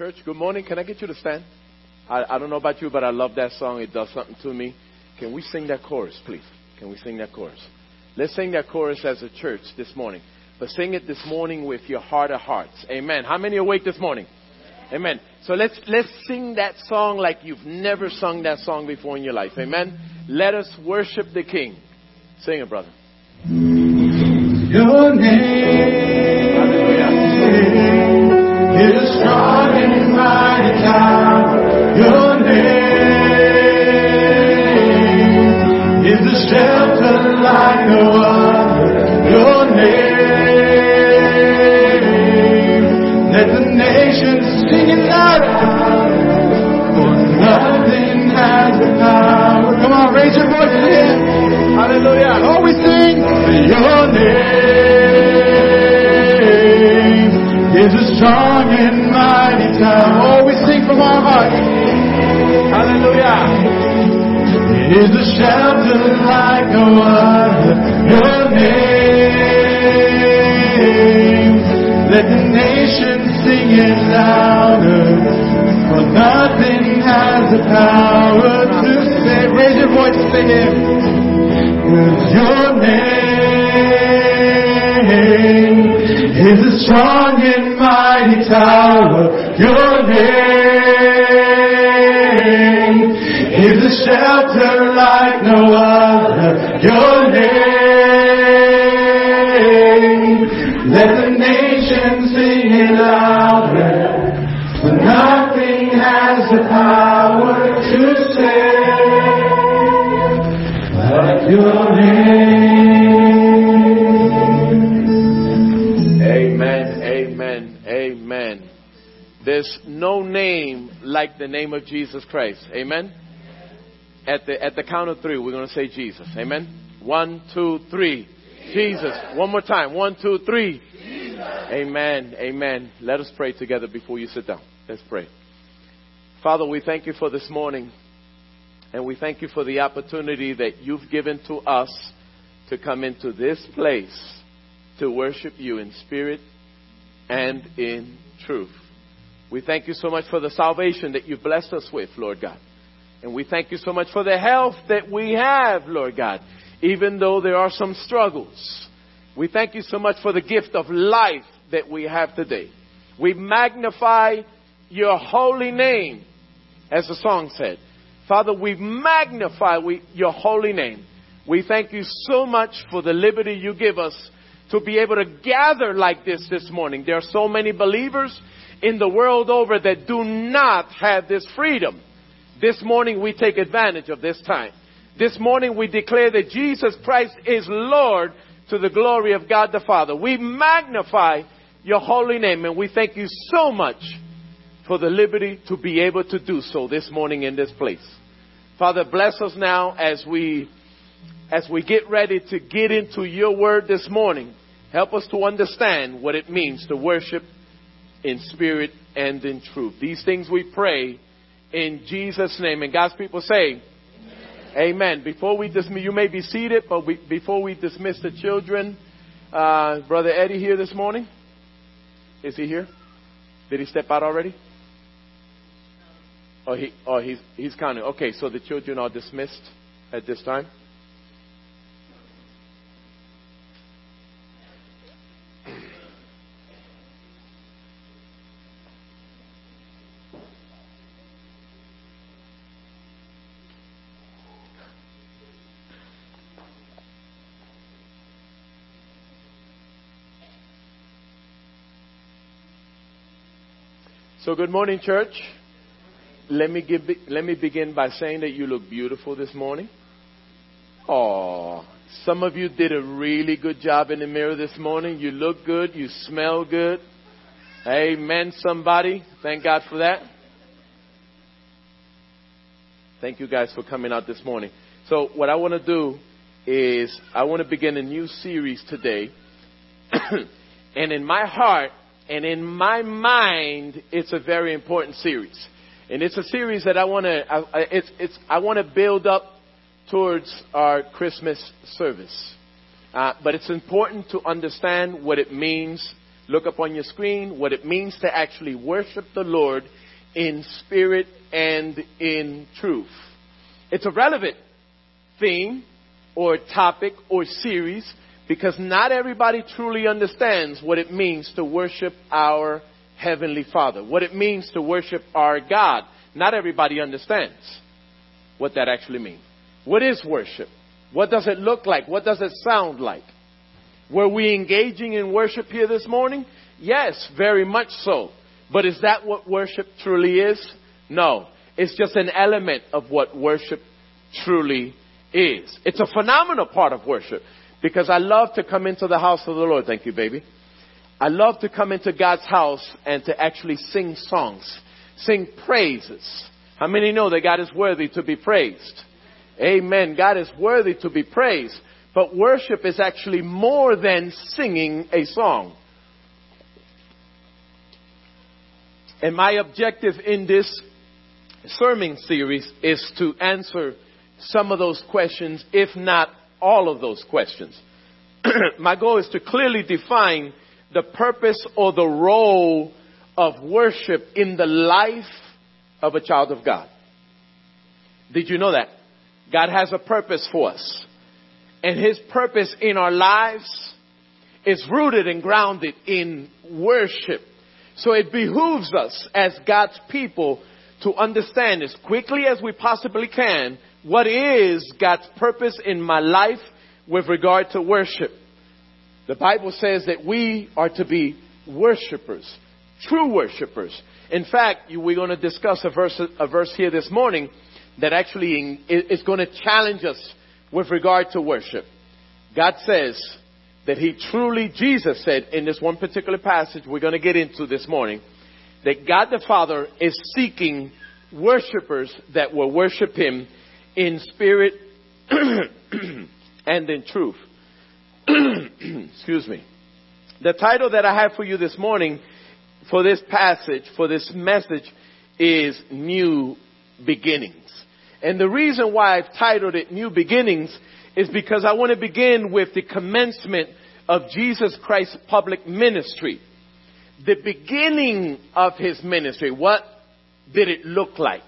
Church, good morning. Can I get you to stand? I, I don't know about you, but I love that song. It does something to me. Can we sing that chorus, please? Can we sing that chorus? Let's sing that chorus as a church this morning. But sing it this morning with your heart of hearts. Amen. How many awake this morning? Amen. So let's let's sing that song like you've never sung that song before in your life. Amen. Let us worship the King. Sing it, brother. Your name name is a strong and mighty tower. Oh, we sing from our hearts. Hallelujah. It is a shelter like no other. Your name. Let the nations sing it louder. For nothing has the power to save. Raise your voice and sing it. Cause your name is a strong and mighty tower. Your name is a shelter like no other. Your name, let the nations sing it louder. For nothing has the power like the name of Jesus Christ. Amen. At the at the count of three, we're going to say Jesus. Amen. One, two, three. Jesus. One more time. One, two, three. Jesus. Amen. Amen. Let us pray together before you sit down. Let's pray. Father, we thank you for this morning. And we thank you for the opportunity that you've given to us to come into this place to worship you in spirit and in truth. We thank you so much for the salvation that you've blessed us with, Lord God. And we thank you so much for the health that we have, Lord God, even though there are some struggles. We thank you so much for the gift of life that we have today. We magnify your holy name, as the song said. Father, we magnify we, your holy name. We thank you so much for the liberty you give us to be able to gather like this this morning. There are so many believers in the world over that do not have this freedom. This morning we take advantage of this time. This morning we declare that Jesus Christ is Lord to the glory of God the Father. We magnify your holy name and we thank you so much for the liberty to be able to do so this morning in this place. Father, bless us now as we as we get ready to get into your word this morning. Help us to understand what it means to worship in spirit and in truth. These things we pray in Jesus' name. And God's people say, Amen. Amen. Before we dismiss, you may be seated, but we, before we dismiss the children, uh, Brother Eddie here this morning? Is he here? Did he step out already? Oh, he, oh, he's, he's counting. Okay, so the children are dismissed at this time. So, good morning, church. Let me give, let me begin by saying that you look beautiful this morning. Oh, some of you did a really good job in the mirror this morning. You look good. You smell good. Amen. Somebody, thank God for that. Thank you guys for coming out this morning. So, what I want to do is I want to begin a new series today. and in my heart, and in my mind, it's a very important series. And it's a series that I want to, it's, it's, I want to build up towards our Christmas service. Uh, but it's important to understand what it means look up on your screen what it means to actually worship the Lord in spirit and in truth. It's a relevant theme or topic or series because not everybody truly understands what it means to worship our Heavenly Father, what it means to worship our God. Not everybody understands what that actually means. What is worship? What does it look like? What does it sound like? Were we engaging in worship here this morning? Yes, very much so. But is that what worship truly is? No. It's just an element of what worship truly is. It's a phenomenal part of worship because I love to come into the house of the Lord. Thank you, baby. I love to come into God's house and to actually sing songs, sing praises. How many know that God is worthy to be praised? Amen. God is worthy to be praised. But worship is actually more than singing a song. And my objective in this sermon series is to answer some of those questions, if not all of those questions. my goal is to clearly define the purpose or the role of worship in the life of a child of God. Did you know that? God has a purpose for us. And His purpose in our lives is rooted and grounded in worship. So it behooves us as God's people to understand as quickly as we possibly can what is God's purpose in my life with regard to worship. The Bible says that we are to be worshipers, true worshipers. In fact, we're going to discuss a verse, a verse here this morning that actually is going to challenge us with regard to worship. God says that He truly, Jesus said in this one particular passage we're going to get into this morning, that God the Father is seeking worshipers that will worship Him in spirit and in truth. Excuse me. The title that I have for you this morning for this passage, for this message, is New Beginnings. And the reason why I've titled it New Beginnings is because I want to begin with the commencement of Jesus Christ's public ministry. The beginning of his ministry. What did it look like?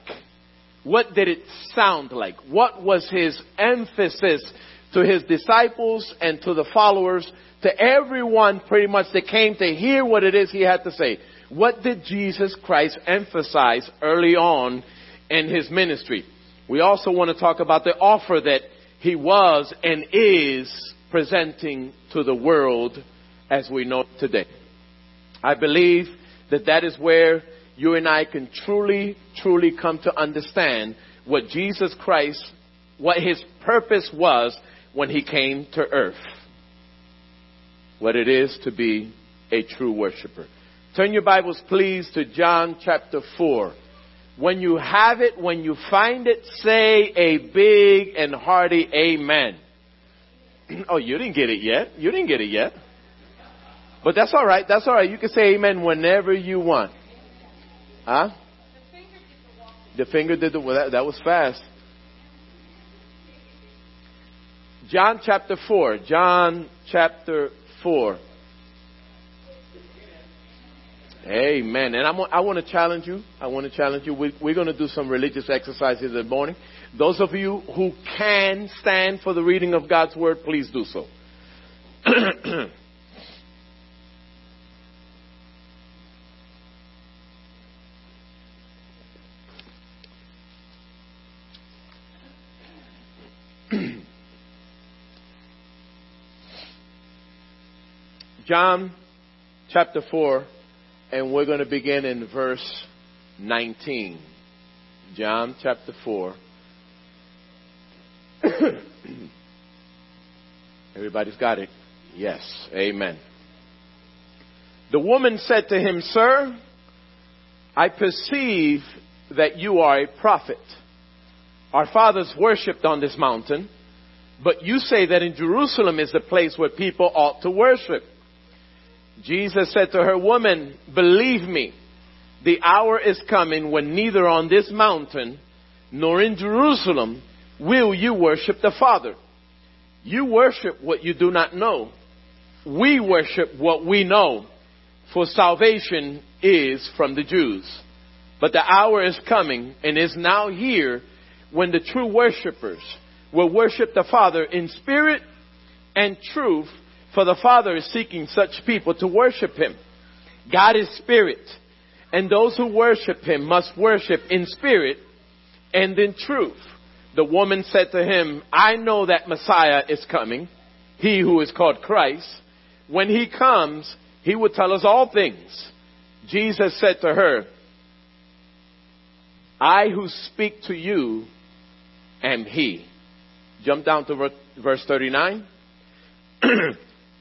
What did it sound like? What was his emphasis to his disciples and to the followers, to everyone pretty much that came to hear what it is he had to say? What did Jesus Christ emphasize early on in his ministry? We also want to talk about the offer that he was and is presenting to the world as we know it today. I believe that that is where you and I can truly, truly come to understand what Jesus Christ, what his purpose was when he came to earth. What it is to be a true worshiper. Turn your Bibles, please, to John chapter 4. When you have it, when you find it, say a big and hearty amen. oh, you didn't get it yet. You didn't get it yet. But that's all right. That's all right. You can say amen whenever you want. Huh? The finger did the well, that, that was fast. John chapter 4. John chapter 4. Amen. And I'm, I want to challenge you. I want to challenge you. We, we're going to do some religious exercises this morning. Those of you who can stand for the reading of God's word, please do so. John chapter 4 and we're going to begin in verse 19. John chapter 4. Everybody's got it? Yes. Amen. The woman said to him, Sir, I perceive that you are a prophet. Our fathers worshipped on this mountain, but you say that in Jerusalem is the place where people ought to worship. Jesus said to her, Woman, believe me, the hour is coming when neither on this mountain nor in Jerusalem will you worship the Father. You worship what you do not know. We worship what we know, for salvation is from the Jews. But the hour is coming and is now here when the true worshipers will worship the Father in spirit and truth, for the Father is seeking such people to worship Him. God is spirit, and those who worship Him must worship in spirit and in truth. The woman said to him, I know that Messiah is coming, he who is called Christ. When he comes, he will tell us all things. Jesus said to her, I who speak to you am he. Jump down to verse 39.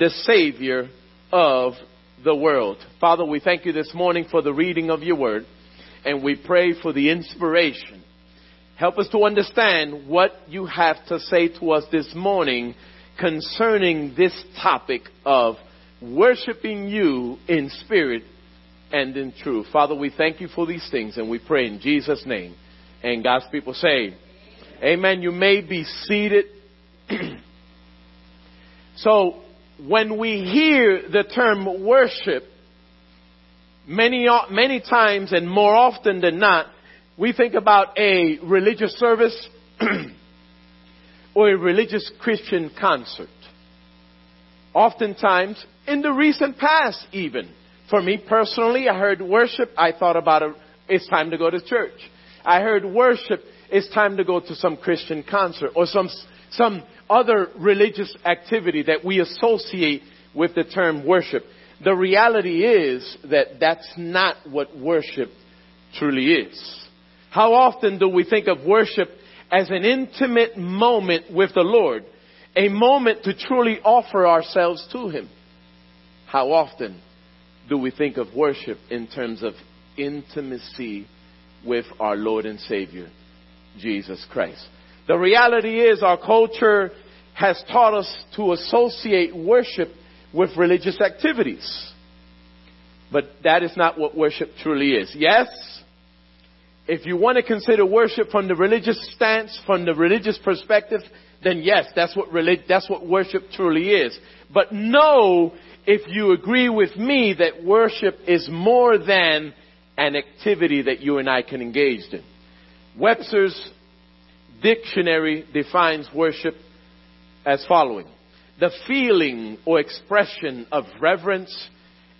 the Savior of the world. Father, we thank you this morning for the reading of your word, and we pray for the inspiration Help us to understand what you have to say to us this morning concerning this topic of worshiping you in spirit and in truth. Father, we thank you for these things and we pray in Jesus' name. And God's people say, Amen. You may be seated. so, when we hear the term worship, many, many times and more often than not, we think about a religious service or a religious Christian concert. Oftentimes, in the recent past even, for me personally, I heard worship, I thought about it, it's time to go to church. I heard worship, it's time to go to some Christian concert or some, some other religious activity that we associate with the term worship. The reality is that that's not what worship truly is. How often do we think of worship as an intimate moment with the Lord? A moment to truly offer ourselves to Him. How often do we think of worship in terms of intimacy with our Lord and Savior, Jesus Christ? The reality is our culture has taught us to associate worship with religious activities. But that is not what worship truly is. Yes, if you want to consider worship from the religious stance, from the religious perspective, then yes, that's what relig- that's what worship truly is. But no, if you agree with me that worship is more than an activity that you and I can engage in. Webster's dictionary defines worship as following. The feeling or expression of reverence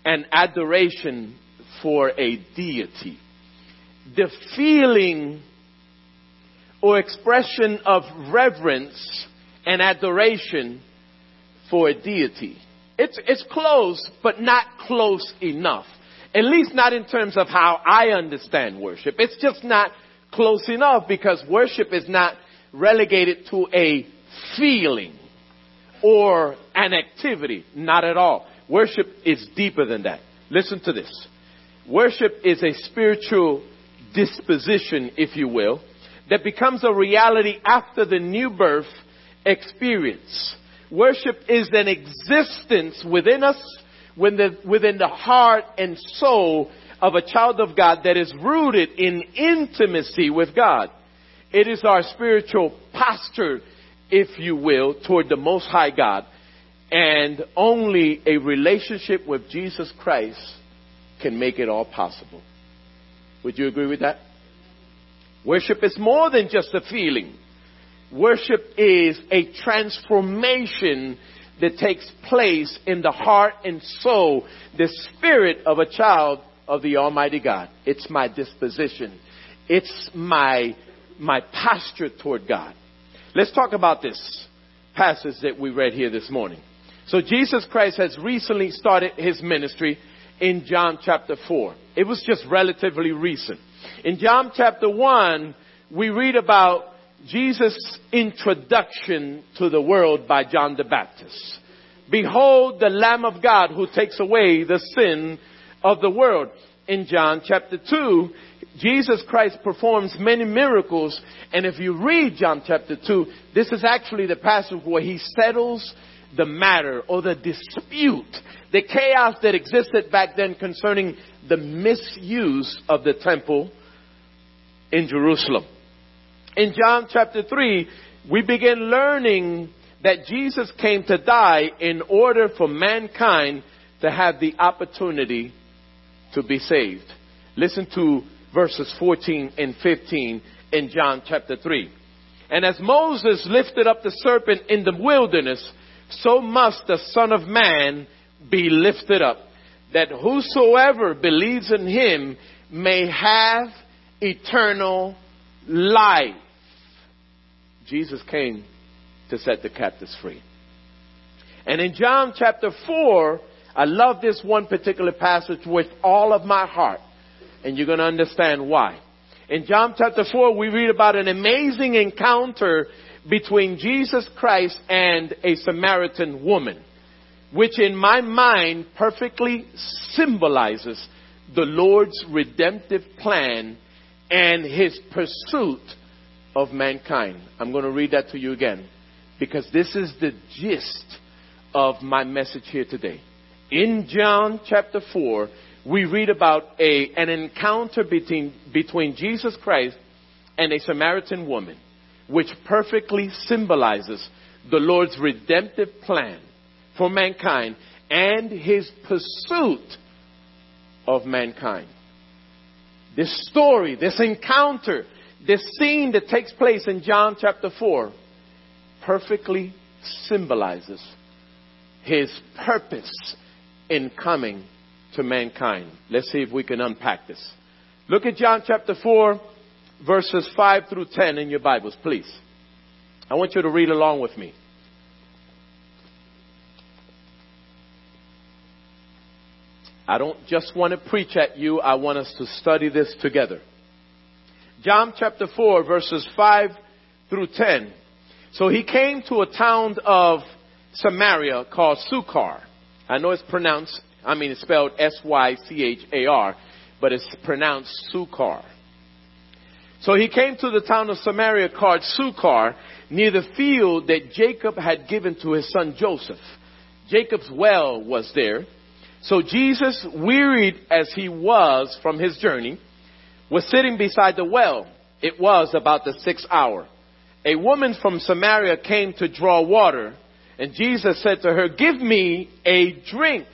and adoration for a deity the feeling or expression of reverence and adoration for a deity. It's, it's close, but not close enough. At least not in terms of how I understand worship. It's just not close enough because worship is not relegated to a feeling or an activity. Not at all. Worship is deeper than that. Listen to this. Worship is a spiritual disposition, if you will, that becomes a reality after the new birth experience. Worship is an existence within us, within the, within the heart and soul of a child of God that is rooted in intimacy with God. It is our spiritual posture, if you will, toward the Most High God. And only a relationship with Jesus Christ can make it all possible. Would you agree with that? Worship is more than just a feeling. Worship is a transformation that takes place in the heart and soul, the spirit of a child of the Almighty God. It's my disposition. It's my, my posture toward God. Let's talk about this passage that we read here this morning. So Jesus Christ has recently started his ministry in John chapter 4. It was just relatively recent. In John chapter 1, we read about Jesus' introduction to the world by John the Baptist. Behold the Lamb of God who takes away the sin of the world. In John chapter 2, Jesus Christ performs many miracles, and if you read John chapter 2, this is actually the passage where he settles the matter or the dispute, the chaos that existed back then concerning the misuse of the temple in Jerusalem. In John chapter 3, we begin learning that Jesus came to die in order for mankind to have the opportunity to be saved. Listen to verses 14 and 15 in John chapter 3. And as Moses lifted up the serpent in the wilderness, so must the Son of Man be lifted up, that whosoever believes in him may have eternal life. Jesus came to set the captives free. And in John chapter 4, I love this one particular passage with all of my heart. And you're going to understand why. In John chapter 4, we read about an amazing encounter between Jesus Christ and a Samaritan woman, which in my mind perfectly symbolizes the Lord's redemptive plan and his pursuit of mankind. I'm going to read that to you again because this is the gist of my message here today. In John chapter 4, we read about a, an encounter between, between Jesus Christ and a Samaritan woman, which perfectly symbolizes the Lord's redemptive plan for mankind and his pursuit of mankind. This story, this encounter, this scene that takes place in John chapter 4 perfectly symbolizes his purpose in coming to mankind. Let's see if we can unpack this. Look at John chapter 4, verses 5 through 10 in your Bibles, please. I want you to read along with me. I don't just want to preach at you, I want us to study this together. John chapter 4, verses 5 through 10. So he came to a town of Samaria called Sychar. I know it's pronounced, I mean, it's spelled S-Y-C-H-A-R, but it's pronounced Sukar. So he came to the town of Samaria called Sukar, near the field that Jacob had given to his son Joseph. Jacob's well was there. So Jesus, wearied as he was from his journey, was sitting beside the well. It was about the sixth hour. A woman from Samaria came to draw water, and Jesus said to her, Give me a drink.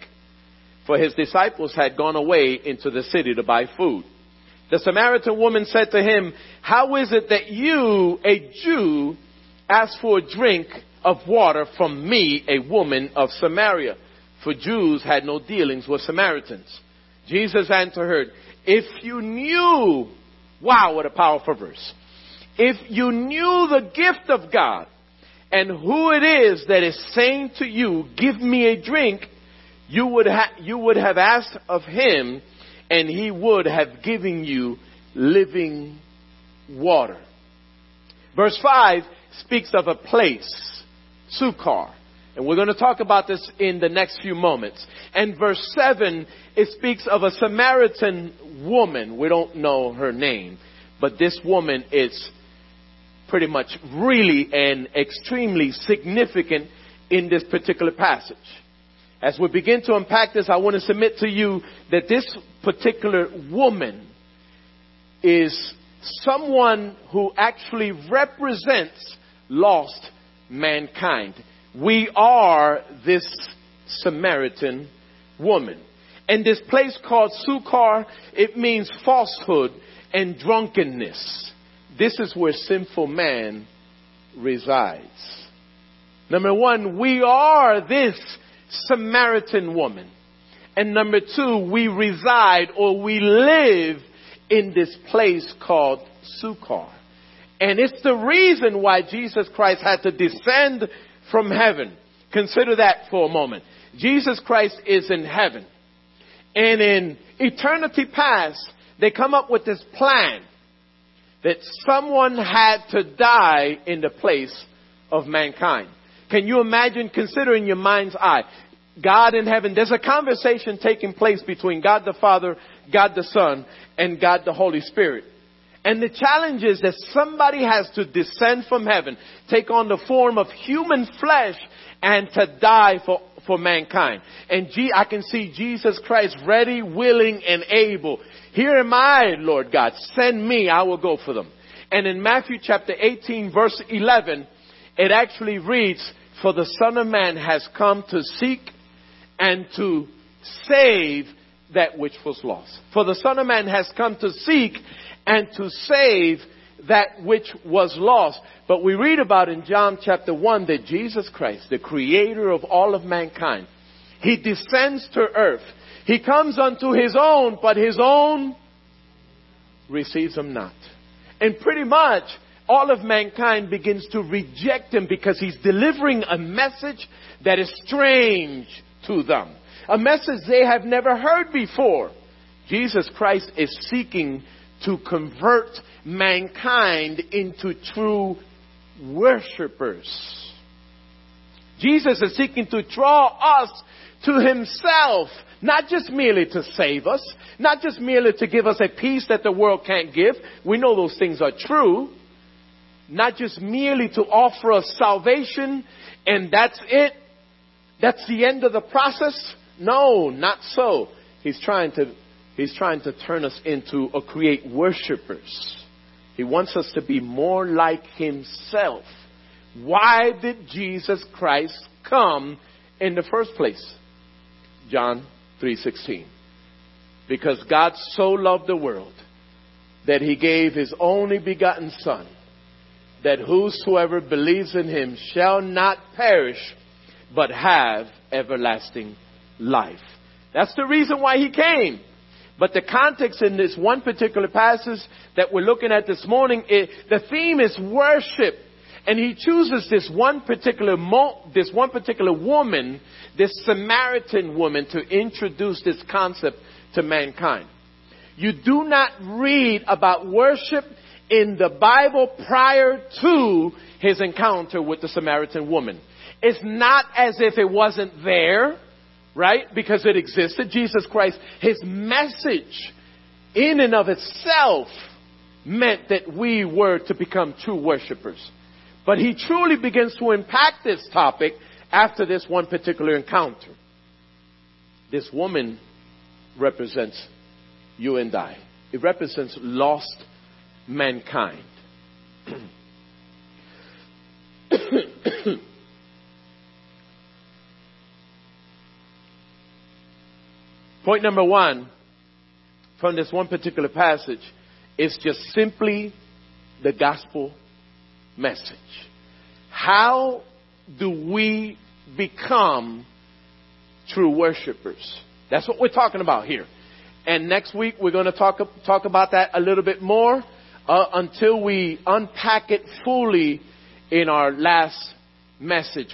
For his disciples had gone away into the city to buy food. The Samaritan woman said to him, How is it that you, a Jew, ask for a drink of water from me, a woman of Samaria? For Jews had no dealings with Samaritans. Jesus answered her, if you knew, wow, what a powerful verse. If you knew the gift of God and who it is that is saying to you, give me a drink, you would, ha- you would have asked of him and he would have given you living water. Verse 5 speaks of a place, Sychar. And we're going to talk about this in the next few moments. And verse 7, it speaks of a Samaritan woman. We don't know her name. But this woman is pretty much really and extremely significant in this particular passage. As we begin to unpack this, I want to submit to you that this particular woman is someone who actually represents lost mankind we are this Samaritan woman. And this place called Sychar, it means falsehood and drunkenness. This is where sinful man resides. Number one, we are this Samaritan woman. And number two, we reside or we live in this place called Sychar. And it's the reason why Jesus Christ had to descend from heaven. Consider that for a moment. Jesus Christ is in heaven. And in eternity past, they come up with this plan that someone had to die in the place of mankind. Can you imagine, consider in your mind's eye, God in heaven, there's a conversation taking place between God the Father, God the Son, and God the Holy Spirit. And the challenge is that somebody has to descend from heaven, take on the form of human flesh, and to die for, for mankind. And G, I can see Jesus Christ ready, willing, and able. Here am I, Lord God. Send me, I will go for them. And in Matthew chapter 18 verse 11, it actually reads, For the Son of Man has come to seek and to save that which was lost. For the Son of Man has come to seek and to save that which was lost. But we read about in John chapter 1 that Jesus Christ, the creator of all of mankind, he descends to earth. He comes unto his own, but his own receives him not. And pretty much all of mankind begins to reject him because he's delivering a message that is strange to them. A message they have never heard before. Jesus Christ is seeking to convert mankind into true worshippers. Jesus is seeking to draw us to himself, not just merely to save us, not just merely to give us a peace that the world can't give. We know those things are true. Not just merely to offer us salvation and that's it. That's the end of the process. No, not so. He's trying to, he's trying to turn us into or create worshippers. He wants us to be more like himself. Why did Jesus Christ come in the first place? John 3:16. Because God so loved the world that he gave his only begotten son that whosoever believes in him shall not perish but have everlasting life. That's the reason why he came. But the context in this one particular passage that we're looking at this morning, the theme is worship. And he chooses this one particular mo- this one particular woman, this Samaritan woman, to introduce this concept to mankind. You do not read about worship in the Bible prior to his encounter with the Samaritan woman. It's not as if it wasn't there right? Because it existed. Jesus Christ, his message in and of itself meant that we were to become true worshipers. But he truly begins to impact this topic after this one particular encounter. This woman represents you and I. It represents lost mankind. Point number one from this one particular passage is just simply the gospel message. How do we become true worshipers? That's what we're talking about here. And next week we're going to talk, talk about that a little bit more uh, until we unpack it fully in our last message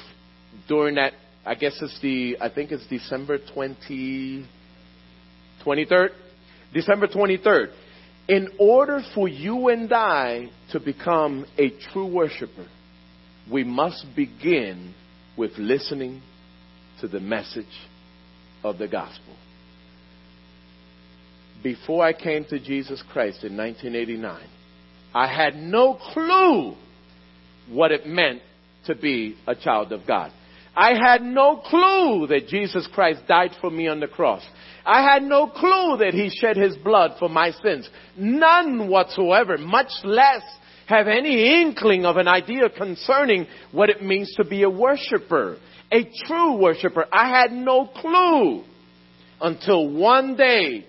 during that, I guess it's the, I think it's December 20, 23rd? December 23rd. In order for you and I to become a true worshiper, we must begin with listening to the message of the gospel. Before I came to Jesus Christ in 1989, I had no clue what it meant to be a child of God. I had no clue that Jesus Christ died for me on the cross. I had no clue that he shed his blood for my sins. None whatsoever, much less have any inkling of an idea concerning what it means to be a worshiper, a true worshiper. I had no clue until one day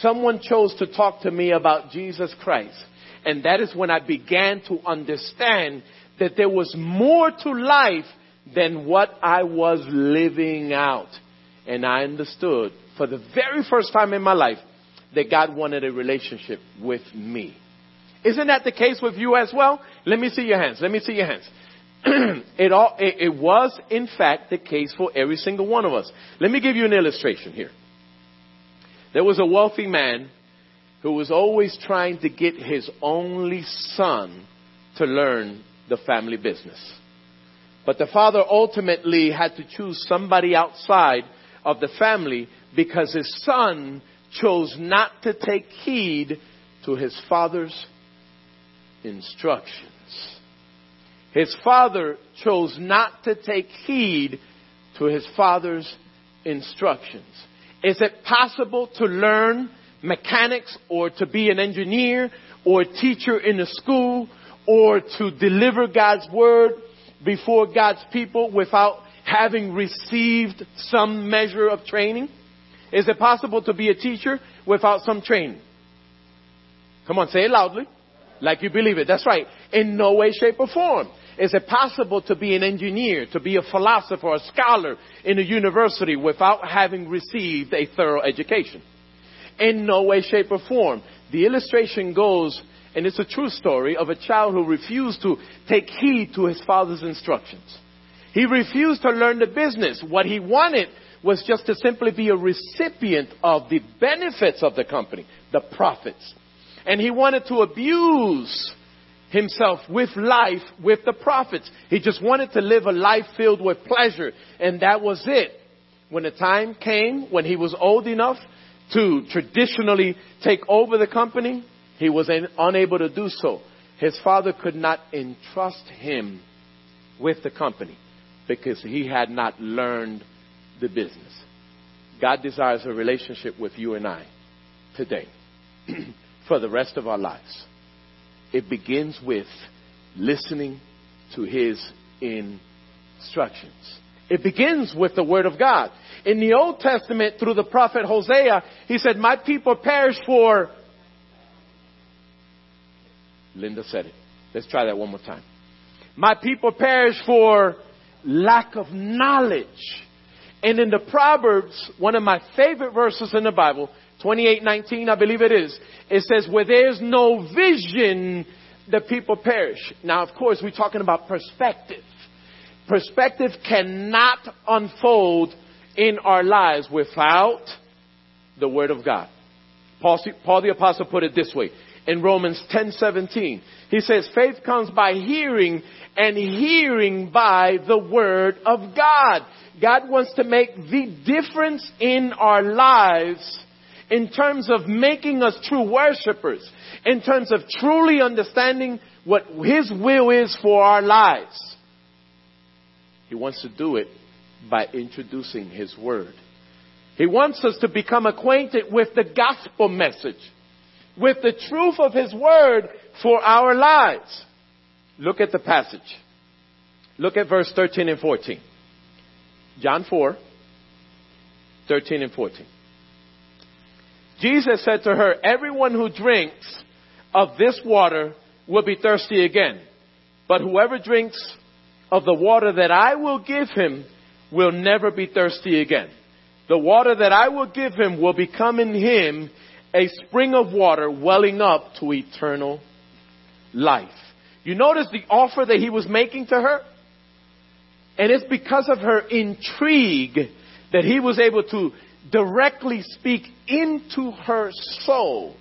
someone chose to talk to me about Jesus Christ. And that is when I began to understand that there was more to life than what I was living out. And I understood for the very first time in my life that God wanted a relationship with me. Isn't that the case with you as well? Let me see your hands. Let me see your hands. it, all, it, it was, in fact, the case for every single one of us. Let me give you an illustration here. There was a wealthy man who was always trying to get his only son to learn the family business. But the father ultimately had to choose somebody outside of the family because his son chose not to take heed to his father's instructions. His father chose not to take heed to his father's instructions. Is it possible to learn mechanics or to be an engineer or a teacher in a school or to deliver God's word before God's people without having received some measure of training? Is it possible to be a teacher without some training? Come on, say it loudly. Like you believe it. That's right. In no way, shape, or form. Is it possible to be an engineer, to be a philosopher, a scholar in a university without having received a thorough education? In no way, shape, or form. The illustration goes, and it's a true story, of a child who refused to take heed to his father's instructions. He refused to learn the business. What he wanted was just to simply be a recipient of the benefits of the company, the profits. And he wanted to abuse himself with life, with the profits. He just wanted to live a life filled with pleasure, and that was it. When the time came, when he was old enough to traditionally take over the company, he was unable to do so. His father could not entrust him with the company because he had not learned the business. God desires a relationship with you and I today for the rest of our lives. It begins with listening to His instructions. It begins with the Word of God. In the Old Testament, through the prophet Hosea, he said, My people perish for. Linda said it. Let's try that one more time. My people perish for lack of knowledge. And in the Proverbs, one of my favorite verses in the Bible, 28:19, I believe it is, it says, "Where there's no vision, the people perish." Now, of course, we're talking about perspective. Perspective cannot unfold in our lives without the Word of God. Paul, Paul the Apostle put it this way in Romans 10:17. He says, "Faith comes by hearing, and hearing by the Word of God." God wants to make the difference in our lives in terms of making us true worshipers, in terms of truly understanding what His will is for our lives. He wants to do it by introducing His Word. He wants us to become acquainted with the gospel message, with the truth of His Word for our lives. Look at the passage. Look at verse 13 and 14. John 4, 13 and 14. Jesus said to her, Everyone who drinks of this water will be thirsty again. But whoever drinks of the water that I will give him will never be thirsty again. The water that I will give him will become in him a spring of water welling up to eternal life. You notice the offer that he was making to her? And it's because of her intrigue that he was able to directly speak into her soul.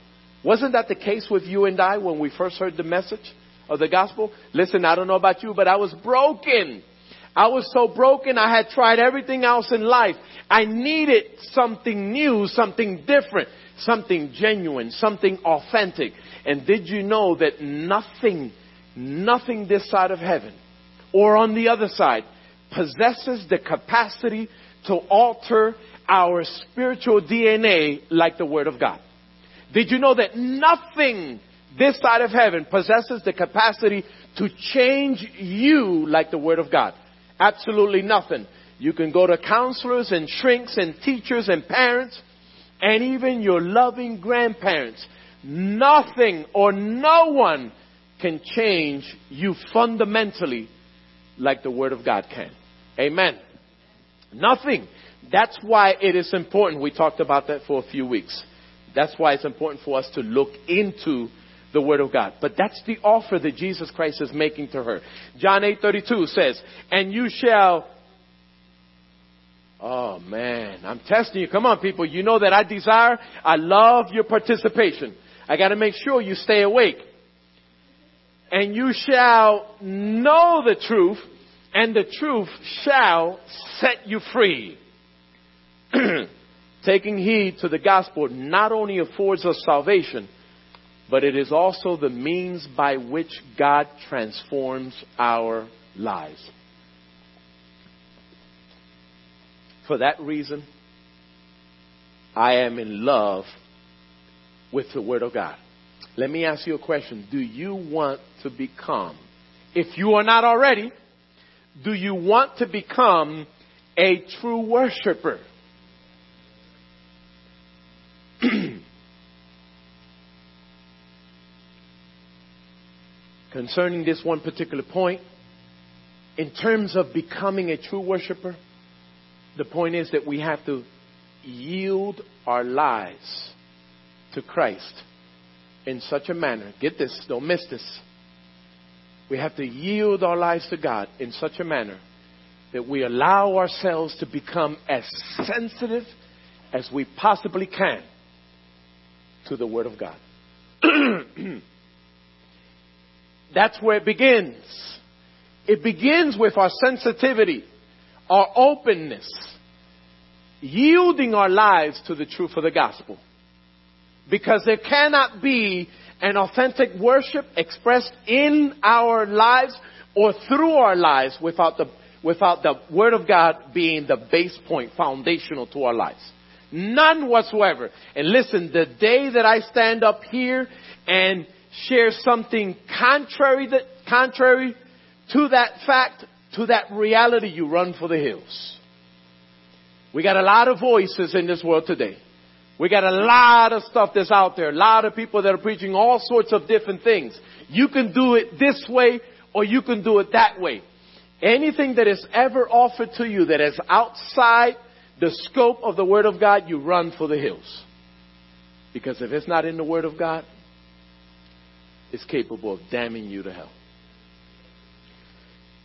Wasn't that the case with you and I when we first heard the message of the gospel? Listen, I don't know about you, but I was broken. I was so broken, I had tried everything else in life. I needed something new, something different, something genuine, something authentic. And did you know that nothing, nothing this side of heaven or on the other side possesses the capacity to alter our spiritual DNA like the Word of God. Did you know that nothing this side of heaven possesses the capacity to change you like the Word of God? Absolutely nothing. You can go to counselors and shrinks and teachers and parents and even your loving grandparents. Nothing or no one can change you fundamentally like the Word of God can. Amen. Nothing. That's why it is important. We talked about that for a few weeks. That's why it's important for us to look into the Word of God. But that's the offer that Jesus Christ is making to her. John 8:32 says, "And you shall Oh man, I'm testing you. Come on people, you know that I desire, I love your participation. I got to make sure you stay awake. And you shall know the truth, and the truth shall set you free. Taking heed to the gospel not only affords us salvation, but it is also the means by which God transforms our lives. For that reason, I am in love with the Word of God. Let me ask you a question. Do you want to become, if you are not already, do you want to become a true worshiper? Concerning this one particular point, in terms of becoming a true worshiper, the point is that we have to yield our lives to Christ in such a manner. Get this, don't miss this. We have to yield our lives to God in such a manner that we allow ourselves to become as sensitive as we possibly can to the Word of God. That's where it begins. It begins with our sensitivity, our openness, yielding our lives to the truth of the gospel. Because there cannot be an authentic worship expressed in our lives or through our lives without the, without the Word of God being the base point, foundational to our lives. None whatsoever. And listen, the day that I stand up here and share something contrary that, contrary to that fact, to that reality, you run for the hills. We got a lot of voices in this world today. We got a lot of stuff that's out there. A lot of people that are preaching all sorts of different things. You can do it this way or you can do it that way. Anything that is ever offered to you that is outside the scope of the Word of God, you run for the hills. Because if it's not in the Word of God, it's capable of damning you to hell.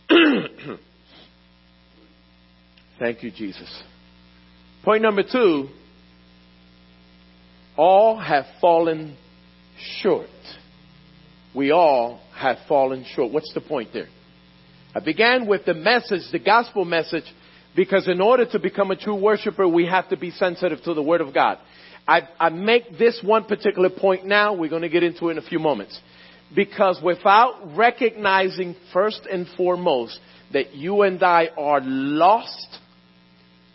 Thank you, Jesus. Point number two all have fallen short. We all have fallen short. What's the point there? I began with the message, the gospel message, because in order to become a true worshiper, we have to be sensitive to the Word of God. I, I make this one particular point now. We're going to get into it in a few moments. Because without recognizing first and foremost that you and I are lost,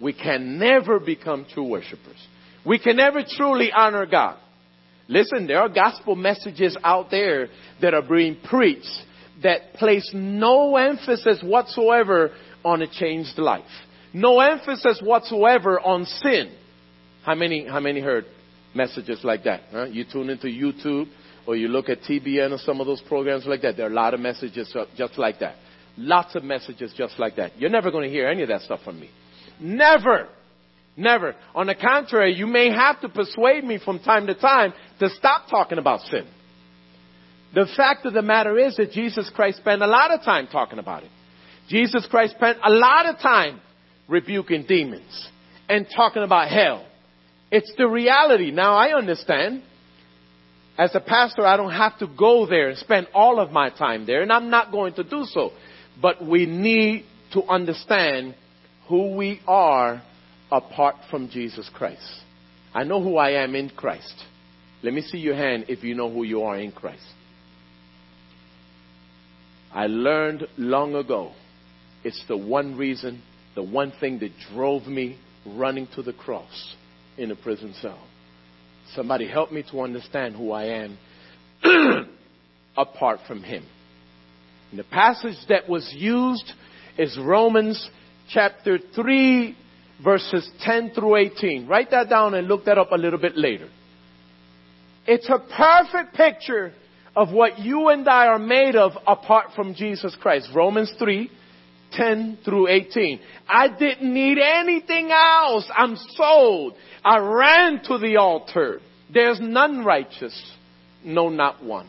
we can never become true worshipers. We can never truly honor God. Listen, there are gospel messages out there that are being preached that place no emphasis whatsoever on a changed life. No emphasis whatsoever on sin. How many, how many heard messages like that? Huh? You tune into YouTube or you look at TBN or some of those programs like that. There are a lot of messages just like that. Lots of messages just like that. You're never going to hear any of that stuff from me. Never. Never. On the contrary, you may have to persuade me from time to time to stop talking about sin. The fact of the matter is that Jesus Christ spent a lot of time talking about it. Jesus Christ spent a lot of time rebuking demons and talking about hell. It's the reality. Now I understand. As a pastor, I don't have to go there and spend all of my time there, and I'm not going to do so. But we need to understand who we are apart from Jesus Christ. I know who I am in Christ. Let me see your hand if you know who you are in Christ. I learned long ago it's the one reason, the one thing that drove me running to the cross in a prison cell. Somebody help me to understand who I am apart from Him. And the passage that was used is Romans chapter 3, verses 10 through 18. Write that down and look that up a little bit later. It's a perfect picture of what you and I are made of apart from Jesus Christ. Romans 3, 10 through 18. I didn't need anything else. I'm sold. I ran to the altar. There's none righteous. No, not one.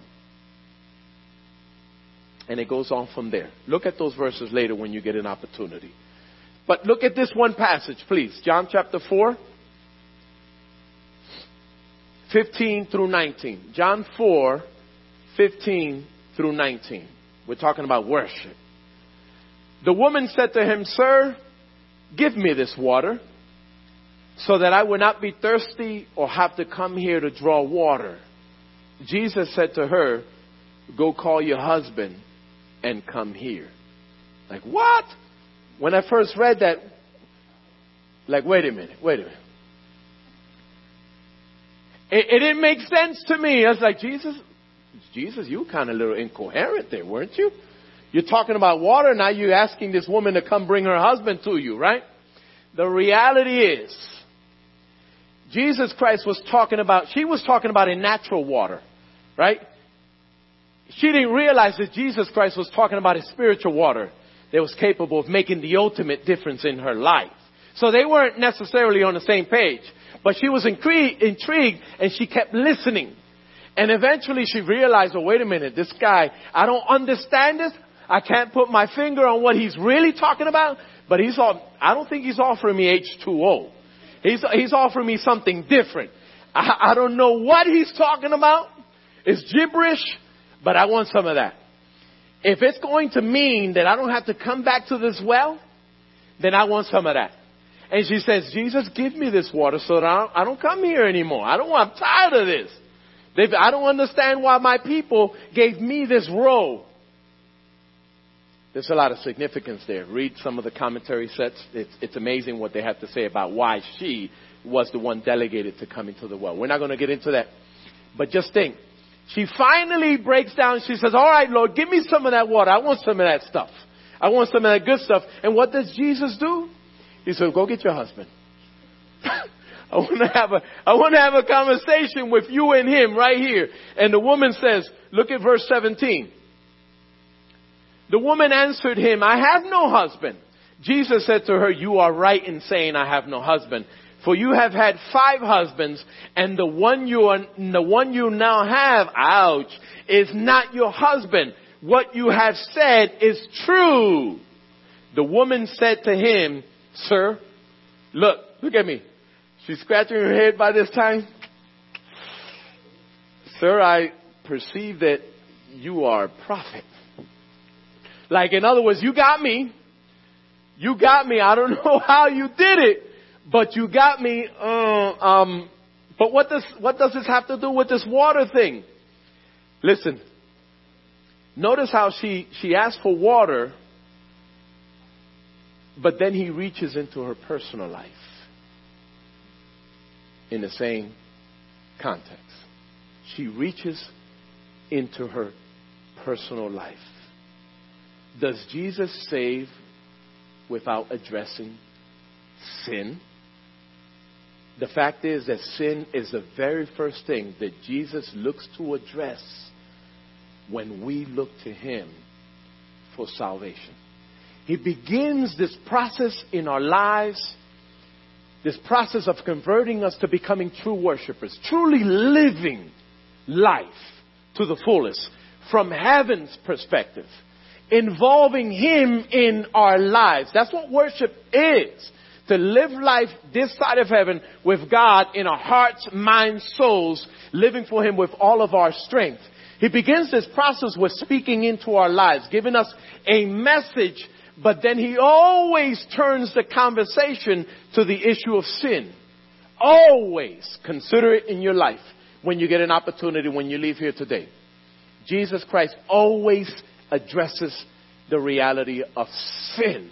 And it goes on from there. Look at those verses later when you get an opportunity. But look at this one passage, please. John chapter 4, 15 through 19. John 4, 15 through 19. We're talking about worship. The woman said to him, Sir, give me this water so that I will not be thirsty or have to come here to draw water. Jesus said to her, Go call your husband and come here. Like, what? When I first read that, like, wait a minute, wait a minute. It, it didn't make sense to me. I was like, Jesus, Jesus, you were kind of a little incoherent there, weren't you? You're talking about water, now you're asking this woman to come bring her husband to you, right? The reality is, Jesus Christ was talking about, she was talking about a natural water, right? She didn't realize that Jesus Christ was talking about a spiritual water that was capable of making the ultimate difference in her life. So they weren't necessarily on the same page, but she was intrigued and she kept listening. And eventually she realized, oh, wait a minute, this guy, I don't understand this. I can't put my finger on what he's really talking about, but he's all, I don't think he's offering me H2O. He's, he's offering me something different. I, I don't know what he's talking about. It's gibberish, but I want some of that. If it's going to mean that I don't have to come back to this well, then I want some of that. And she says, Jesus, give me this water so that I don't, I don't come here anymore. I don't want, I'm tired of this. They've, I don't understand why my people gave me this role. There's a lot of significance there. Read some of the commentary sets. It's, it's amazing what they have to say about why she was the one delegated to come into the well. We're not going to get into that. But just think. She finally breaks down. She says, all right, Lord, give me some of that water. I want some of that stuff. I want some of that good stuff. And what does Jesus do? He says, go get your husband. I want to have a, I want to have a conversation with you and him right here. And the woman says, look at verse 17. The woman answered him, I have no husband. Jesus said to her, you are right in saying I have no husband. For you have had five husbands and the one you are, the one you now have, ouch, is not your husband. What you have said is true. The woman said to him, sir, look, look at me. She's scratching her head by this time. Sir, I perceive that you are a prophet. Like, in other words, you got me. You got me. I don't know how you did it, but you got me. Uh, um, but what does what does this have to do with this water thing? Listen. Notice how she she asked for water, but then he reaches into her personal life in the same context. She reaches into her personal life. Does Jesus save without addressing sin? The fact is that sin is the very first thing that Jesus looks to address when we look to Him for salvation. He begins this process in our lives, this process of converting us to becoming true worshipers, truly living life to the fullest from heaven's perspective involving Him in our lives. That's what worship is. To live life this side of heaven with God in our hearts, minds, souls, living for Him with all of our strength. He begins this process with speaking into our lives, giving us a message, but then He always turns the conversation to the issue of sin. Always consider it in your life when you get an opportunity when you leave here today. Jesus Christ always addresses the reality of sin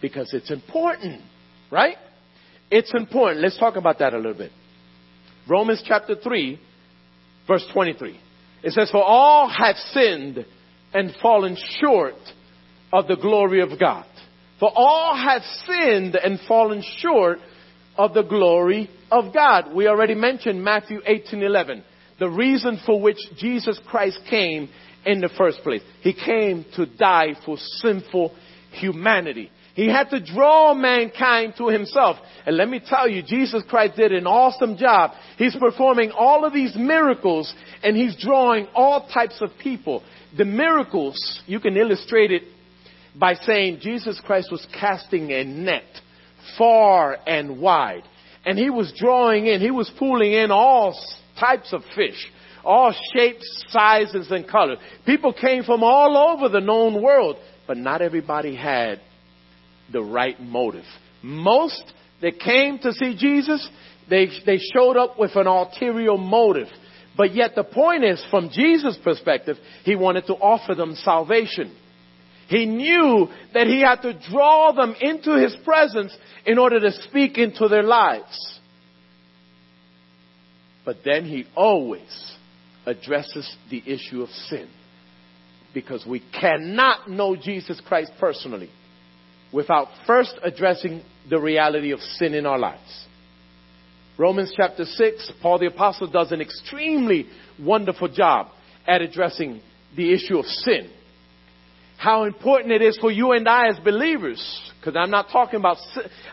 because it's important, right? It's important. Let's talk about that a little bit. Romans chapter 3, verse 23. It says, For all have sinned and fallen short of the glory of God. For all have sinned and fallen short of the glory of God. We already mentioned Matthew 18, 11. The reason for which Jesus Christ came in the first place. He came to die for sinful humanity. He had to draw mankind to himself. And let me tell you, Jesus Christ did an awesome job. He's performing all of these miracles and he's drawing all types of people. The miracles, you can illustrate it by saying Jesus Christ was casting a net far and wide. And he was drawing in, he was pulling in all types of fish all shapes, sizes, and colors. People came from all over the known world but not everybody had the right motive. Most that came to see Jesus, they, they showed up with an ulterior motive. But yet the point is, from Jesus' perspective, he wanted to offer them salvation. He knew that he had to draw them into his presence in order to speak into their lives. But then he always addresses the issue of sin. Because we cannot know Jesus Christ personally without first addressing the reality of sin in our lives. Romans chapter 6, Paul the Apostle does an extremely wonderful job at addressing the issue of sin. How important it is for you and I as believers, because I'm not talking about,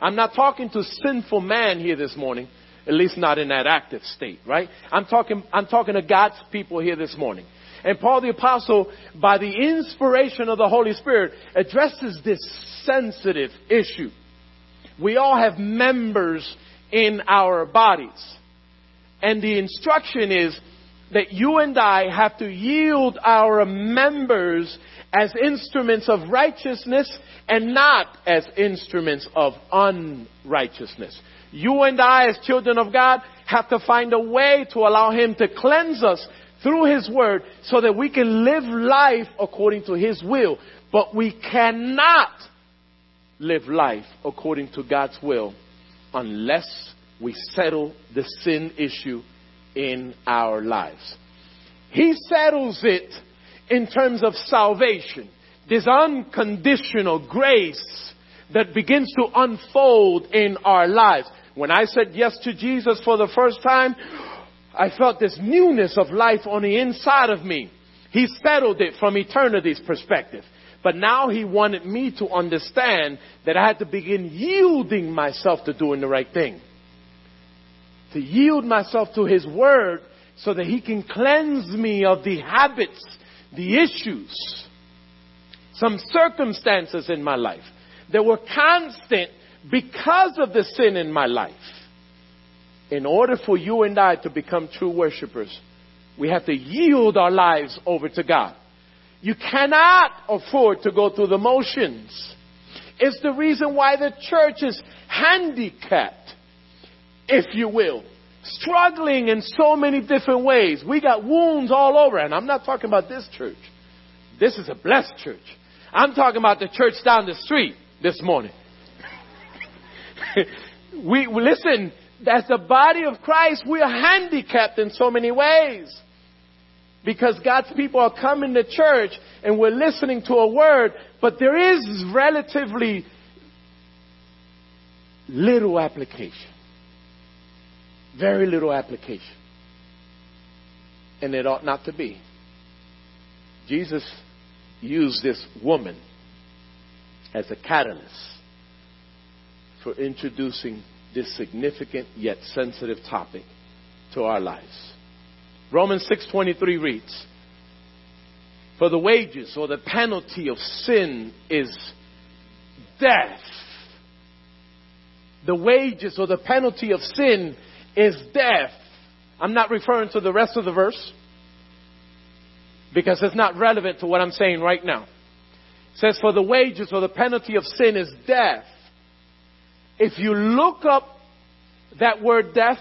I'm not talking to sinful man here this morning, at least not in that active state, right? I'm talking, I'm talking to God's people here this morning. And Paul the Apostle, by the inspiration of the Holy Spirit, addresses this sensitive issue. We all have members in our bodies. And the instruction is that you and I have to yield our members as instruments of righteousness and not as instruments of unrighteousness. You and I, as children of God, have to find a way to allow Him to cleanse us through His Word so that we can live life according to His will. But we cannot live life according to God's will unless we settle the sin issue in our lives. He settles it in terms of salvation, this unconditional grace that begins to unfold in our lives. When I said yes to Jesus for the first time, I felt this newness of life on the inside of me. He settled it from eternity's perspective. But now he wanted me to understand that I had to begin yielding myself to doing the right thing. To yield myself to his word so that he can cleanse me of the habits, the issues, some circumstances in my life that were constant because of the sin in my life. In order for you and I to become true worshipers, we have to yield our lives over to God. You cannot afford to go through the motions. It's the reason why the church is handicapped, if you will, struggling in so many different ways. We got wounds all over, and I'm not talking about this church. This is a blessed church. I'm talking about the church down the street this morning. we listen, as the body of Christ, we are handicapped in so many ways because God's people are coming to church and we're listening to a word, but there is relatively little application. Very little application. And it ought not to be. Jesus used this woman as a catalyst for introducing this significant yet sensitive topic to our lives. Romans 6:23 reads, "For the wages or the penalty of sin is death." The wages or the penalty of sin is death. I'm not referring to the rest of the verse because it's not relevant to what I'm saying right now. It says, For the wages or the penalty of sin is death. If you look up that word death,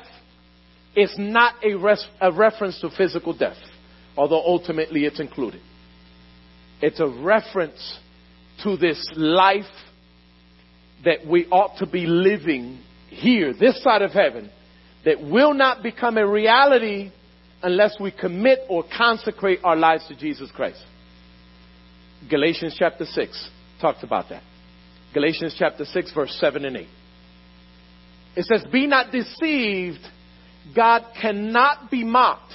it's not a, res- a reference to physical death, although ultimately it's included. It's a reference to this life that we ought to be living here, this side of heaven, that will not become a reality unless we commit or consecrate our lives to Jesus Christ. Galatians chapter 6 talks about that. Galatians chapter 6, verse 7 and 8. It says, Be not deceived God cannot be mocked.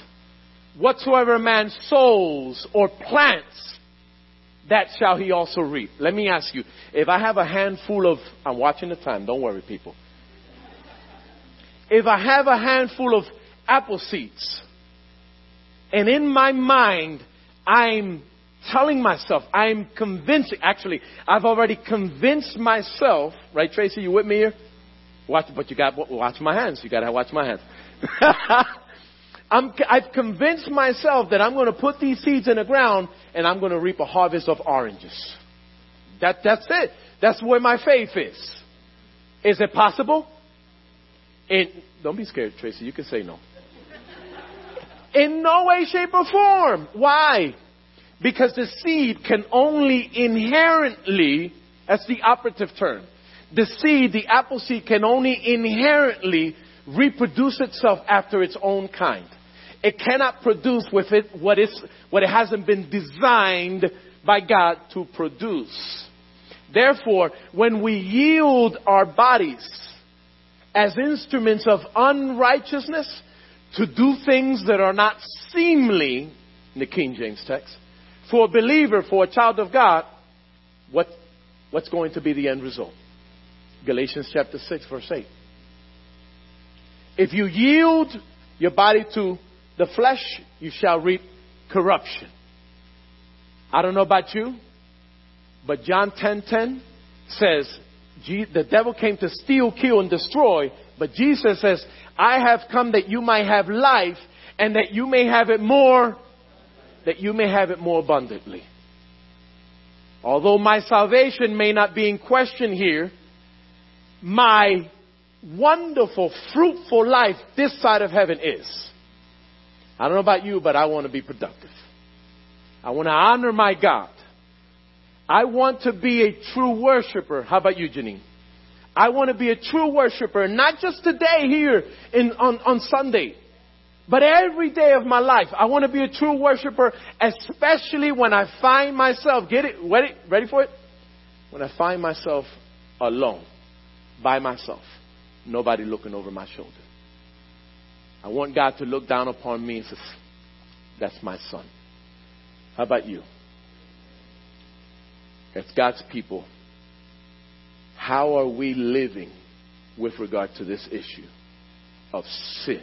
Whatsoever man sows or plants, that shall he also reap. Let me ask you, if I have a handful of, I'm watching the time, don't worry people. If I have a handful of apple seeds, and in my mind, I'm telling myself, I'm convincing, actually, I've already convinced myself, right Tracy, you with me here? Watch, but you got, watch my hands, you gotta watch my hands. I'm, I've convinced myself that I'm going to put these seeds in the ground and I'm going to reap a harvest of oranges. That, that's it. That's where my faith is. Is it possible? In, don't be scared, Tracy. You can say no. In no way, shape, or form. Why? Because the seed can only inherently, that's the operative term, the seed, the apple seed, can only inherently reproduce itself after its own kind. It cannot produce with it what, is, what it hasn't been designed by God to produce. Therefore, when we yield our bodies as instruments of unrighteousness to do things that are not seemly, in the King James text, for a believer, for a child of God, what, what's going to be the end result? Galatians chapter 6, verse 8. If you yield your body to the flesh, you shall reap corruption. I don't know about you, but John 10:10 10, 10 says the devil came to steal, kill, and destroy, but Jesus says, "I have come that you might have life, and that you may have it more, that you may have it more abundantly." Although my salvation may not be in question here, my wonderful, fruitful life this side of heaven is. I don't know about you, but I want to be productive. I want to honor my God. I want to be a true worshiper. How about you, Janine? I want to be a true worshiper, not just today here in, on, on Sunday, but every day of my life. I want to be a true worshiper, especially when I find myself, get it, ready, ready for it? When I find myself alone, by myself, nobody looking over my shoulder. I want God to look down upon me and say, that's my son. How about you? As God's people, how are we living with regard to this issue of sin?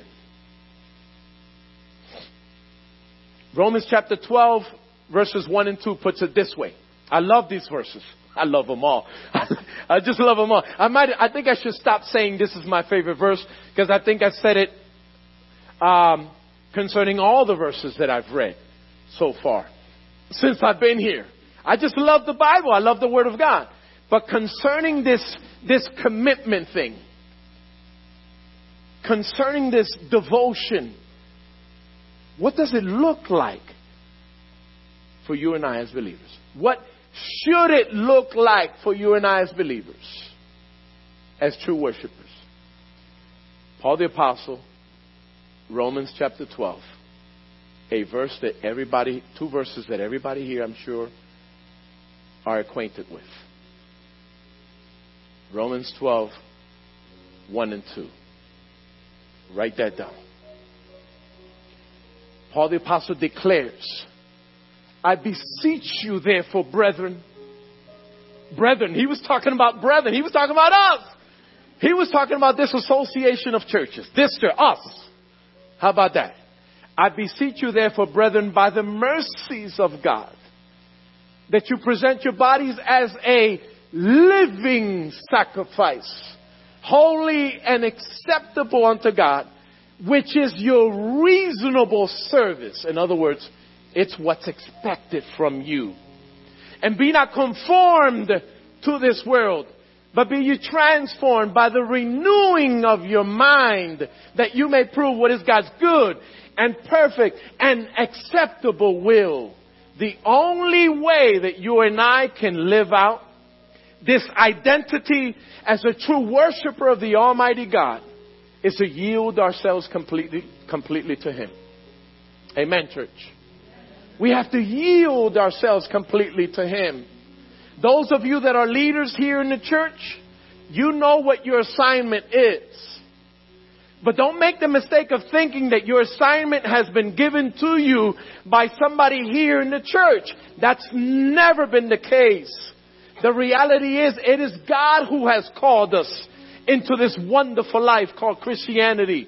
Romans chapter 12, verses 1 and 2 puts it this way. I love these verses. I love them all. I just love them all. I might, I think I should stop saying this is my favorite verse because I think I said it um, concerning all the verses that I've read so far since I've been here. I just love the Bible. I love the Word of God. But concerning this, this commitment thing, concerning this devotion, what does it look like for you and I as believers? What should it look like for you and I as believers, as true worshipers? Paul the Apostle, Romans chapter 12, a verse that everybody, two verses that everybody here, I'm sure, are acquainted with. Romans 12, 1 and 2. Write that down. Paul the Apostle declares, I beseech you, therefore, brethren. Brethren, he was talking about brethren. He was talking about us. He was talking about this association of churches. This to us. How about that? I beseech you, therefore, brethren, by the mercies of God, that you present your bodies as a living sacrifice, holy and acceptable unto God, which is your reasonable service. In other words, it's what's expected from you. And be not conformed to this world, but be you transformed by the renewing of your mind, that you may prove what is God's good and perfect and acceptable will. The only way that you and I can live out this identity as a true worshiper of the Almighty God is to yield ourselves completely, completely to Him. Amen, church. We have to yield ourselves completely to Him. Those of you that are leaders here in the church, you know what your assignment is. But don't make the mistake of thinking that your assignment has been given to you by somebody here in the church. That's never been the case. The reality is it is God who has called us into this wonderful life called Christianity.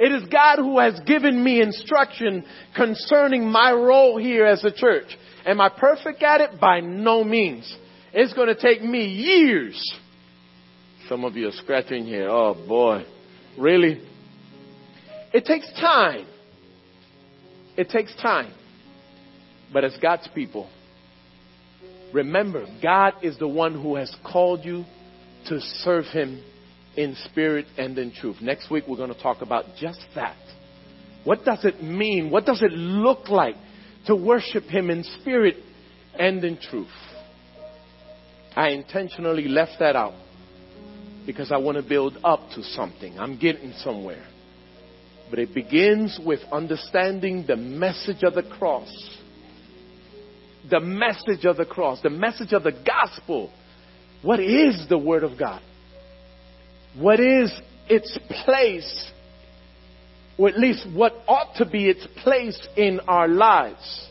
It is God who has given me instruction concerning my role here as a church. Am I perfect at it? By no means. It's going to take me years. Some of you are scratching here. Oh boy. Really? It takes time. It takes time. But as God's people, Remember, God is the one who has called you to serve Him in spirit and in truth. Next week, we're going to talk about just that. What does it mean? What does it look like to worship Him in spirit and in truth? I intentionally left that out because I want to build up to something. I'm getting somewhere. But it begins with understanding the message of the cross. The message of the cross, the message of the gospel. What is the Word of God? What is its place, or at least what ought to be its place in our lives?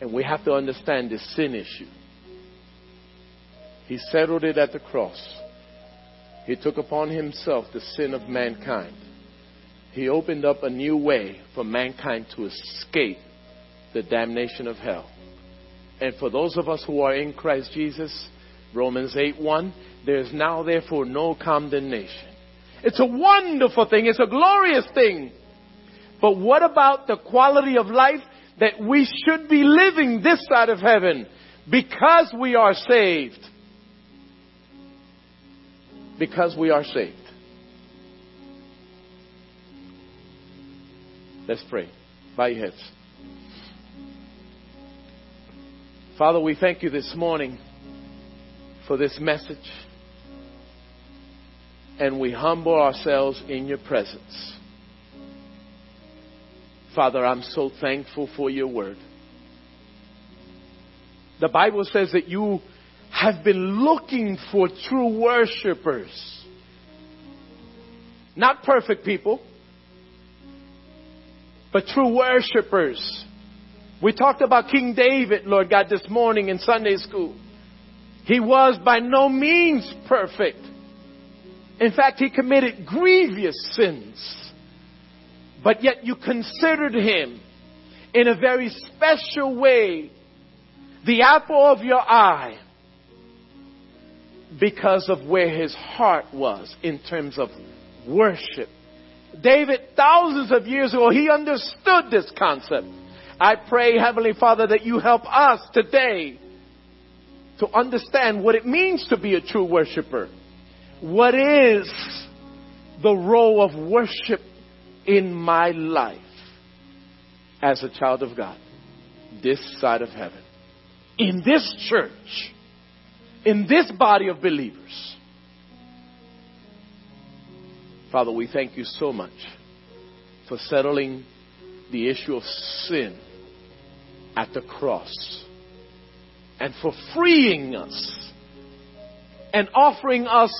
And we have to understand the sin issue. He settled it at the cross. He took upon himself the sin of mankind. He opened up a new way for mankind to escape the damnation of hell. And for those of us who are in Christ Jesus, Romans 8 1, there is now therefore no condemnation. It's a wonderful thing. It's a glorious thing. But what about the quality of life that we should be living this side of heaven because we are saved? Because we are saved. Let's pray. Bow your heads. Father, we thank you this morning for this message. And we humble ourselves in your presence. Father, I'm so thankful for your word. The Bible says that you have been looking for true worshipers. Not perfect people but true worshipers. We talked about King David, Lord God, this morning in Sunday school. He was by no means perfect. In fact, he committed grievous sins. But yet you considered him in a very special way the apple of your eye because of where his heart was in terms of worship David, thousands of years ago, he understood this concept. I pray, Heavenly Father, that you help us today to understand what it means to be a true worshiper. What is the role of worship in my life as a child of God, this side of heaven, in this church, in this body of believers? Father, we thank you so much for settling the issue of sin at the cross and for freeing us and offering us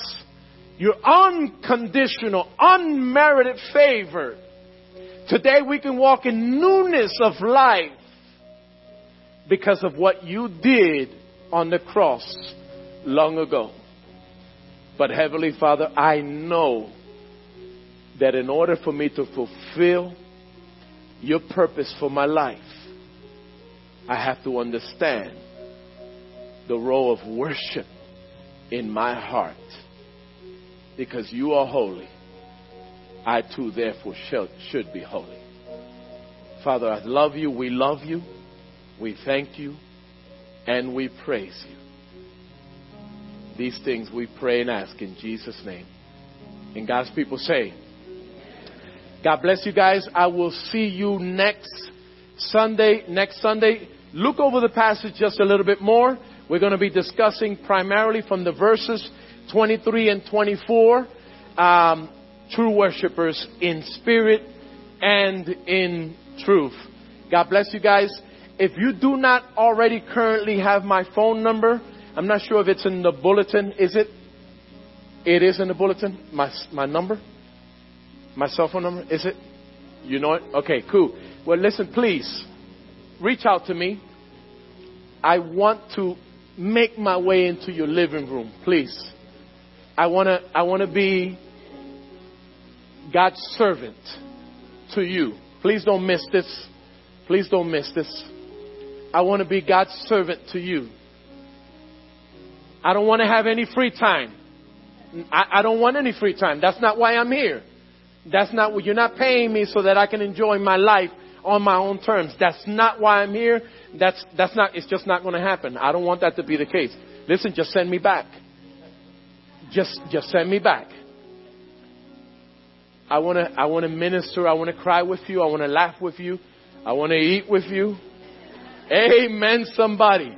your unconditional, unmerited favor. Today we can walk in newness of life because of what you did on the cross long ago. But Heavenly Father, I know that in order for me to fulfill your purpose for my life, I have to understand the role of worship in my heart. Because you are holy, I too, therefore, shall, should be holy. Father, I love you. We love you. We thank you. And we praise you. These things we pray and ask in Jesus' name. And God's people say, God bless you guys. I will see you next Sunday. Next Sunday. Look over the passage just a little bit more. We're going to be discussing primarily from the verses 23 and 24, um, true worshipers in spirit and in truth. God bless you guys. If you do not already currently have my phone number, I'm not sure if it's in the bulletin. Is it? It is in the bulletin. My my number. My cell phone number? Is it? You know it? Okay, cool. Well, listen, please reach out to me. I want to make my way into your living room, please. I want to I want to be God's servant to you. Please don't miss this. Please don't miss this. I want to be God's servant to you. I don't want to have any free time. I, I don't want any free time. That's not why I'm here. That's not what you're not paying me so that I can enjoy my life on my own terms. That's not why I'm here. That's, that's not, it's just not going to happen. I don't want that to be the case. Listen, just send me back. Just, just send me back. I want to, I want to minister. I want to cry with you. I want to laugh with you. I want to eat with you. Amen, somebody.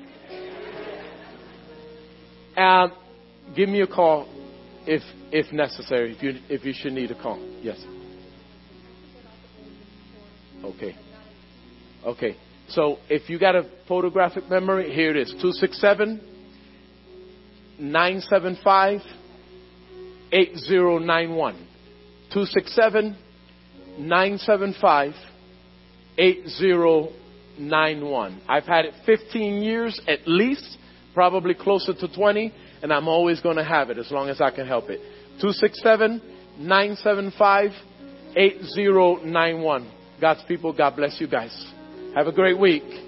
And give me a call if, if necessary, if you, if you should need a call. Yes. Okay. Okay. So if you got a photographic memory, here it is 267 975 8091. 267 975 8091. I've had it 15 years at least, probably closer to 20, and I'm always going to have it as long as I can help it. 267 975 8091. God's people, God bless you guys. Have a great week.